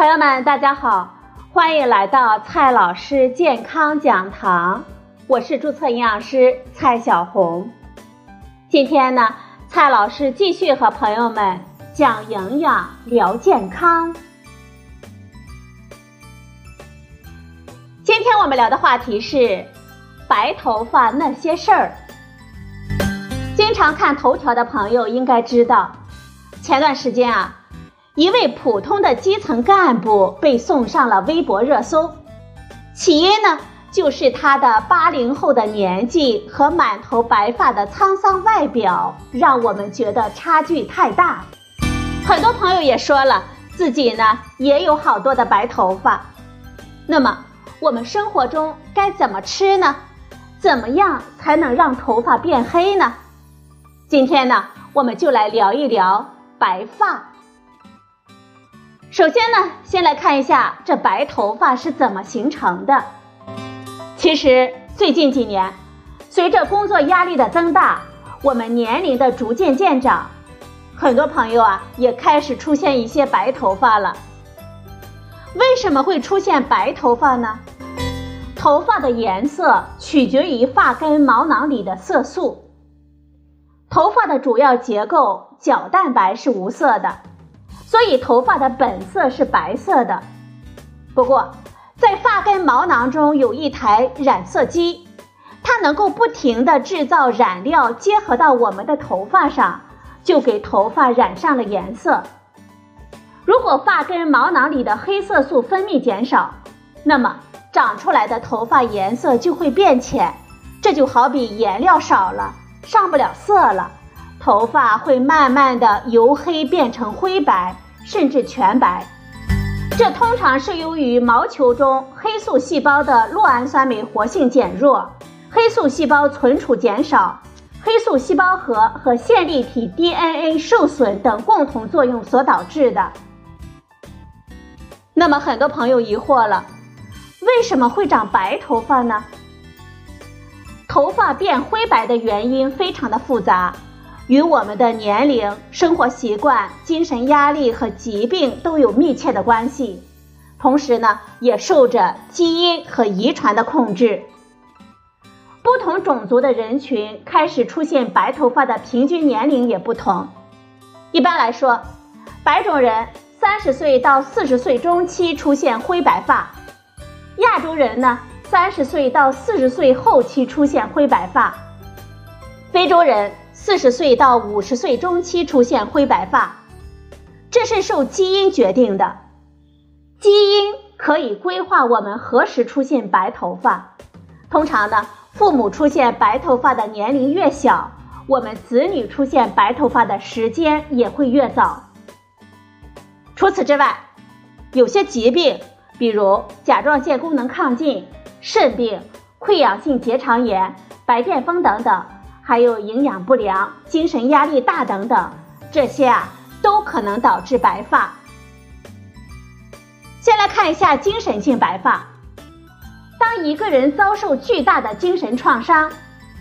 朋友们，大家好，欢迎来到蔡老师健康讲堂，我是注册营养师蔡小红。今天呢，蔡老师继续和朋友们讲营养聊健康。今天我们聊的话题是白头发那些事儿。经常看头条的朋友应该知道，前段时间啊。一位普通的基层干部被送上了微博热搜，起因呢，就是他的八零后的年纪和满头白发的沧桑外表，让我们觉得差距太大。很多朋友也说了，自己呢也有好多的白头发。那么，我们生活中该怎么吃呢？怎么样才能让头发变黑呢？今天呢，我们就来聊一聊白发。首先呢，先来看一下这白头发是怎么形成的。其实最近几年，随着工作压力的增大，我们年龄的逐渐渐长，很多朋友啊也开始出现一些白头发了。为什么会出现白头发呢？头发的颜色取决于发根毛囊里的色素。头发的主要结构角蛋白是无色的。所以头发的本色是白色的，不过在发根毛囊中有一台染色机，它能够不停地制造染料，结合到我们的头发上，就给头发染上了颜色。如果发根毛囊里的黑色素分泌减少，那么长出来的头发颜色就会变浅，这就好比颜料少了，上不了色了。头发会慢慢的由黑变成灰白，甚至全白。这通常是由于毛球中黑素细胞的酪氨酸酶活性减弱，黑素细胞存储减少，黑素细胞核和线粒体 DNA 受损等共同作用所导致的。那么很多朋友疑惑了，为什么会长白头发呢？头发变灰白的原因非常的复杂。与我们的年龄、生活习惯、精神压力和疾病都有密切的关系，同时呢，也受着基因和遗传的控制。不同种族的人群开始出现白头发的平均年龄也不同。一般来说，白种人三十岁到四十岁中期出现灰白发，亚洲人呢，三十岁到四十岁后期出现灰白发，非洲人。四十岁到五十岁中期出现灰白发，这是受基因决定的。基因可以规划我们何时出现白头发。通常呢，父母出现白头发的年龄越小，我们子女出现白头发的时间也会越早。除此之外，有些疾病，比如甲状腺功能亢进、肾病、溃疡性结肠炎、白癜风等等。还有营养不良、精神压力大等等，这些啊都可能导致白发。先来看一下精神性白发。当一个人遭受巨大的精神创伤，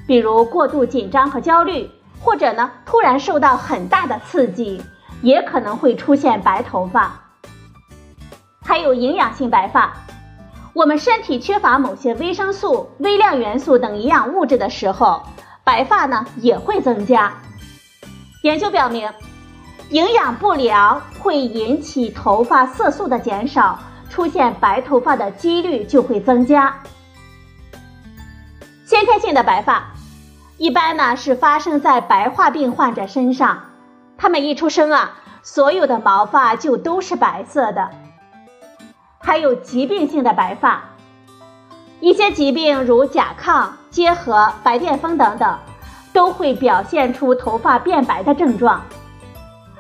比如过度紧张和焦虑，或者呢突然受到很大的刺激，也可能会出现白头发。还有营养性白发，我们身体缺乏某些维生素、微量元素等营养物质的时候。白发呢也会增加。研究表明，营养不良会引起头发色素的减少，出现白头发的几率就会增加。先天性的白发，一般呢是发生在白化病患者身上，他们一出生啊，所有的毛发就都是白色的。还有疾病性的白发。一些疾病如甲亢、结核、白癜风等等，都会表现出头发变白的症状。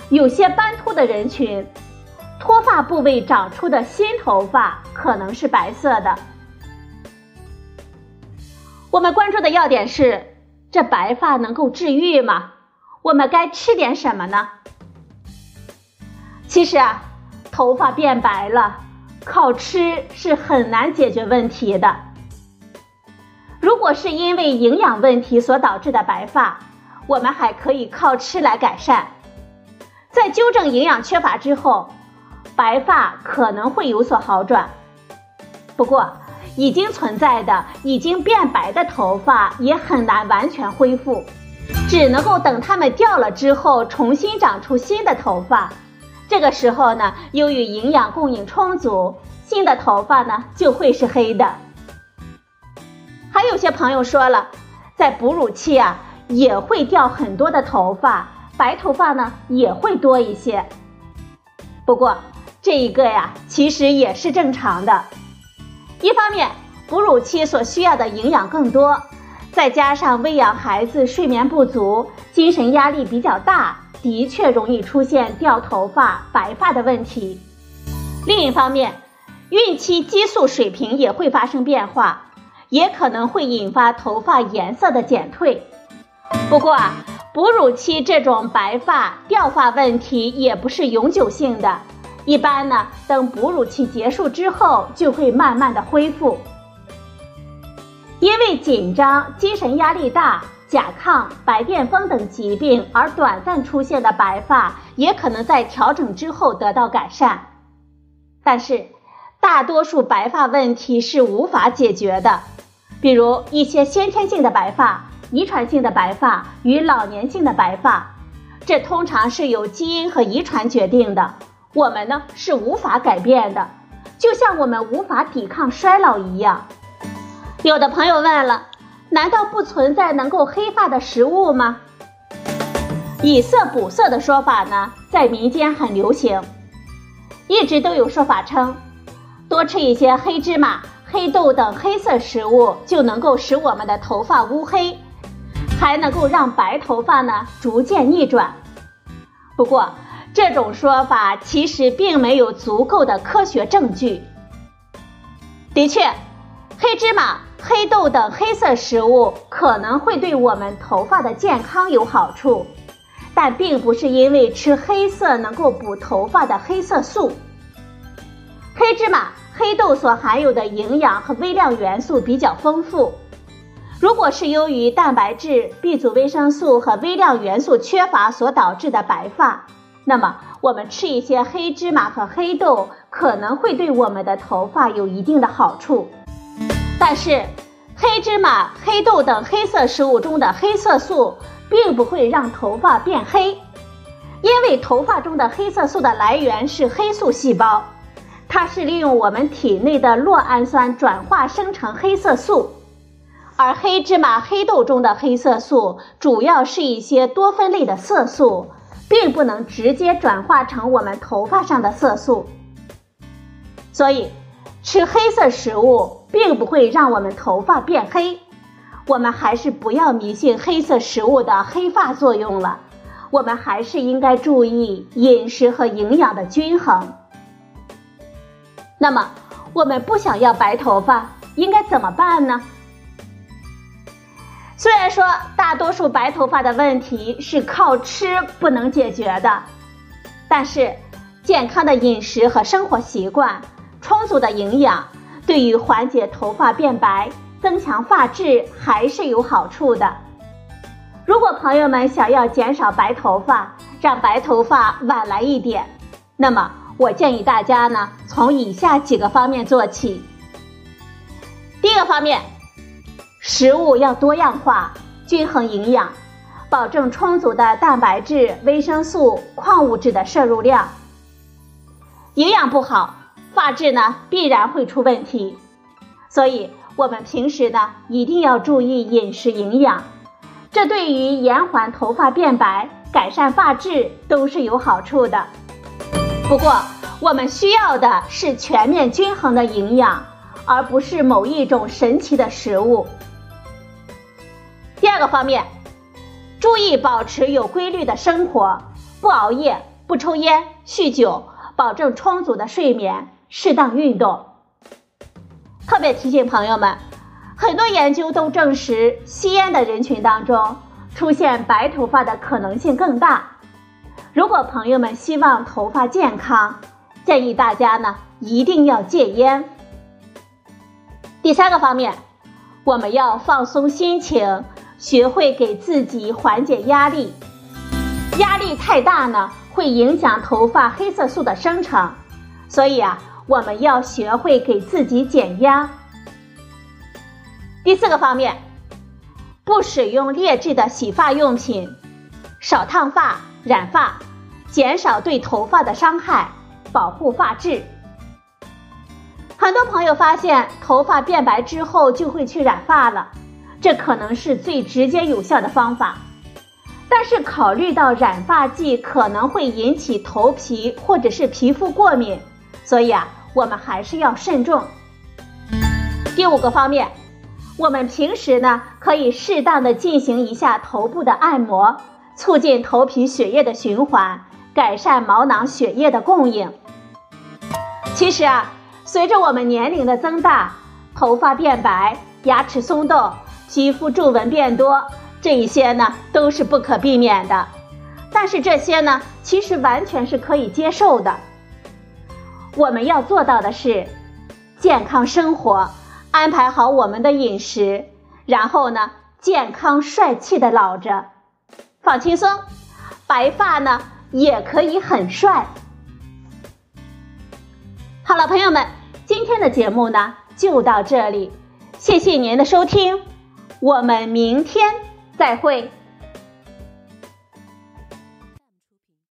有些斑秃的人群，脱发部位长出的新头发可能是白色的。我们关注的要点是：这白发能够治愈吗？我们该吃点什么呢？其实啊，头发变白了，靠吃是很难解决问题的。如果是因为营养问题所导致的白发，我们还可以靠吃来改善。在纠正营养缺乏之后，白发可能会有所好转。不过，已经存在的、已经变白的头发也很难完全恢复，只能够等它们掉了之后，重新长出新的头发。这个时候呢，由于营养供应充足，新的头发呢就会是黑的。还有些朋友说了，在哺乳期啊，也会掉很多的头发，白头发呢也会多一些。不过这一个呀，其实也是正常的。一方面，哺乳期所需要的营养更多，再加上喂养孩子睡眠不足，精神压力比较大，的确容易出现掉头发、白发的问题。另一方面，孕期激素水平也会发生变化，也可能会引发头发颜色的减退。不过啊，哺乳期这种白发掉发问题也不是永久性的。一般呢，等哺乳期结束之后，就会慢慢的恢复。因为紧张、精神压力大、甲亢、白癜风等疾病而短暂出现的白发，也可能在调整之后得到改善。但是，大多数白发问题是无法解决的，比如一些先天性的白发、遗传性的白发与老年性的白发，这通常是由基因和遗传决定的。我们呢是无法改变的，就像我们无法抵抗衰老一样。有的朋友问了，难道不存在能够黑发的食物吗？以色补色的说法呢，在民间很流行，一直都有说法称，多吃一些黑芝麻、黑豆等黑色食物，就能够使我们的头发乌黑，还能够让白头发呢逐渐逆转。不过，这种说法其实并没有足够的科学证据。的确，黑芝麻、黑豆等黑色食物可能会对我们头发的健康有好处，但并不是因为吃黑色能够补头发的黑色素。黑芝麻、黑豆所含有的营养和微量元素比较丰富，如果是由于蛋白质、B 族维生素和微量元素缺乏所导致的白发。那么，我们吃一些黑芝麻和黑豆，可能会对我们的头发有一定的好处。但是，黑芝麻、黑豆等黑色食物中的黑色素，并不会让头发变黑，因为头发中的黑色素的来源是黑素细胞，它是利用我们体内的酪氨酸转化生成黑色素，而黑芝麻、黑豆中的黑色素，主要是一些多酚类的色素。并不能直接转化成我们头发上的色素，所以吃黑色食物并不会让我们头发变黑。我们还是不要迷信黑色食物的黑发作用了，我们还是应该注意饮食和营养的均衡。那么，我们不想要白头发，应该怎么办呢？虽然说大多数白头发的问题是靠吃不能解决的，但是健康的饮食和生活习惯、充足的营养，对于缓解头发变白、增强发质还是有好处的。如果朋友们想要减少白头发，让白头发晚来一点，那么我建议大家呢，从以下几个方面做起。第一个方面。食物要多样化、均衡营养，保证充足的蛋白质、维生素、矿物质的摄入量。营养不好，发质呢必然会出问题。所以，我们平时呢一定要注意饮食营养，这对于延缓头发变白、改善发质都是有好处的。不过，我们需要的是全面均衡的营养，而不是某一种神奇的食物。第二个方面，注意保持有规律的生活，不熬夜，不抽烟、酗酒，保证充足的睡眠，适当运动。特别提醒朋友们，很多研究都证实，吸烟的人群当中出现白头发的可能性更大。如果朋友们希望头发健康，建议大家呢一定要戒烟。第三个方面，我们要放松心情。学会给自己缓解压力，压力太大呢，会影响头发黑色素的生成，所以啊，我们要学会给自己减压。第四个方面，不使用劣质的洗发用品，少烫发、染发，减少对头发的伤害，保护发质。很多朋友发现头发变白之后就会去染发了，这可能是最直接有效的方法。但是考虑到染发剂可能会引起头皮或者是皮肤过敏，所以啊，我们还是要慎重。第五个方面。我们平时呢，可以适当的进行一下头部的按摩，促进头皮血液的循环，改善毛囊血液的供应。其实啊，随着我们年龄的增大，头发变白、牙齿松动、皮肤皱纹变多，这一些呢都是不可避免的。但是这些呢，其实完全是可以接受的。我们要做到的是健康生活。安排好我们的饮食，然后呢，健康帅气的老着，放轻松，白发呢也可以很帅。好了，朋友们，今天的节目呢就到这里，谢谢您的收听，我们明天再会。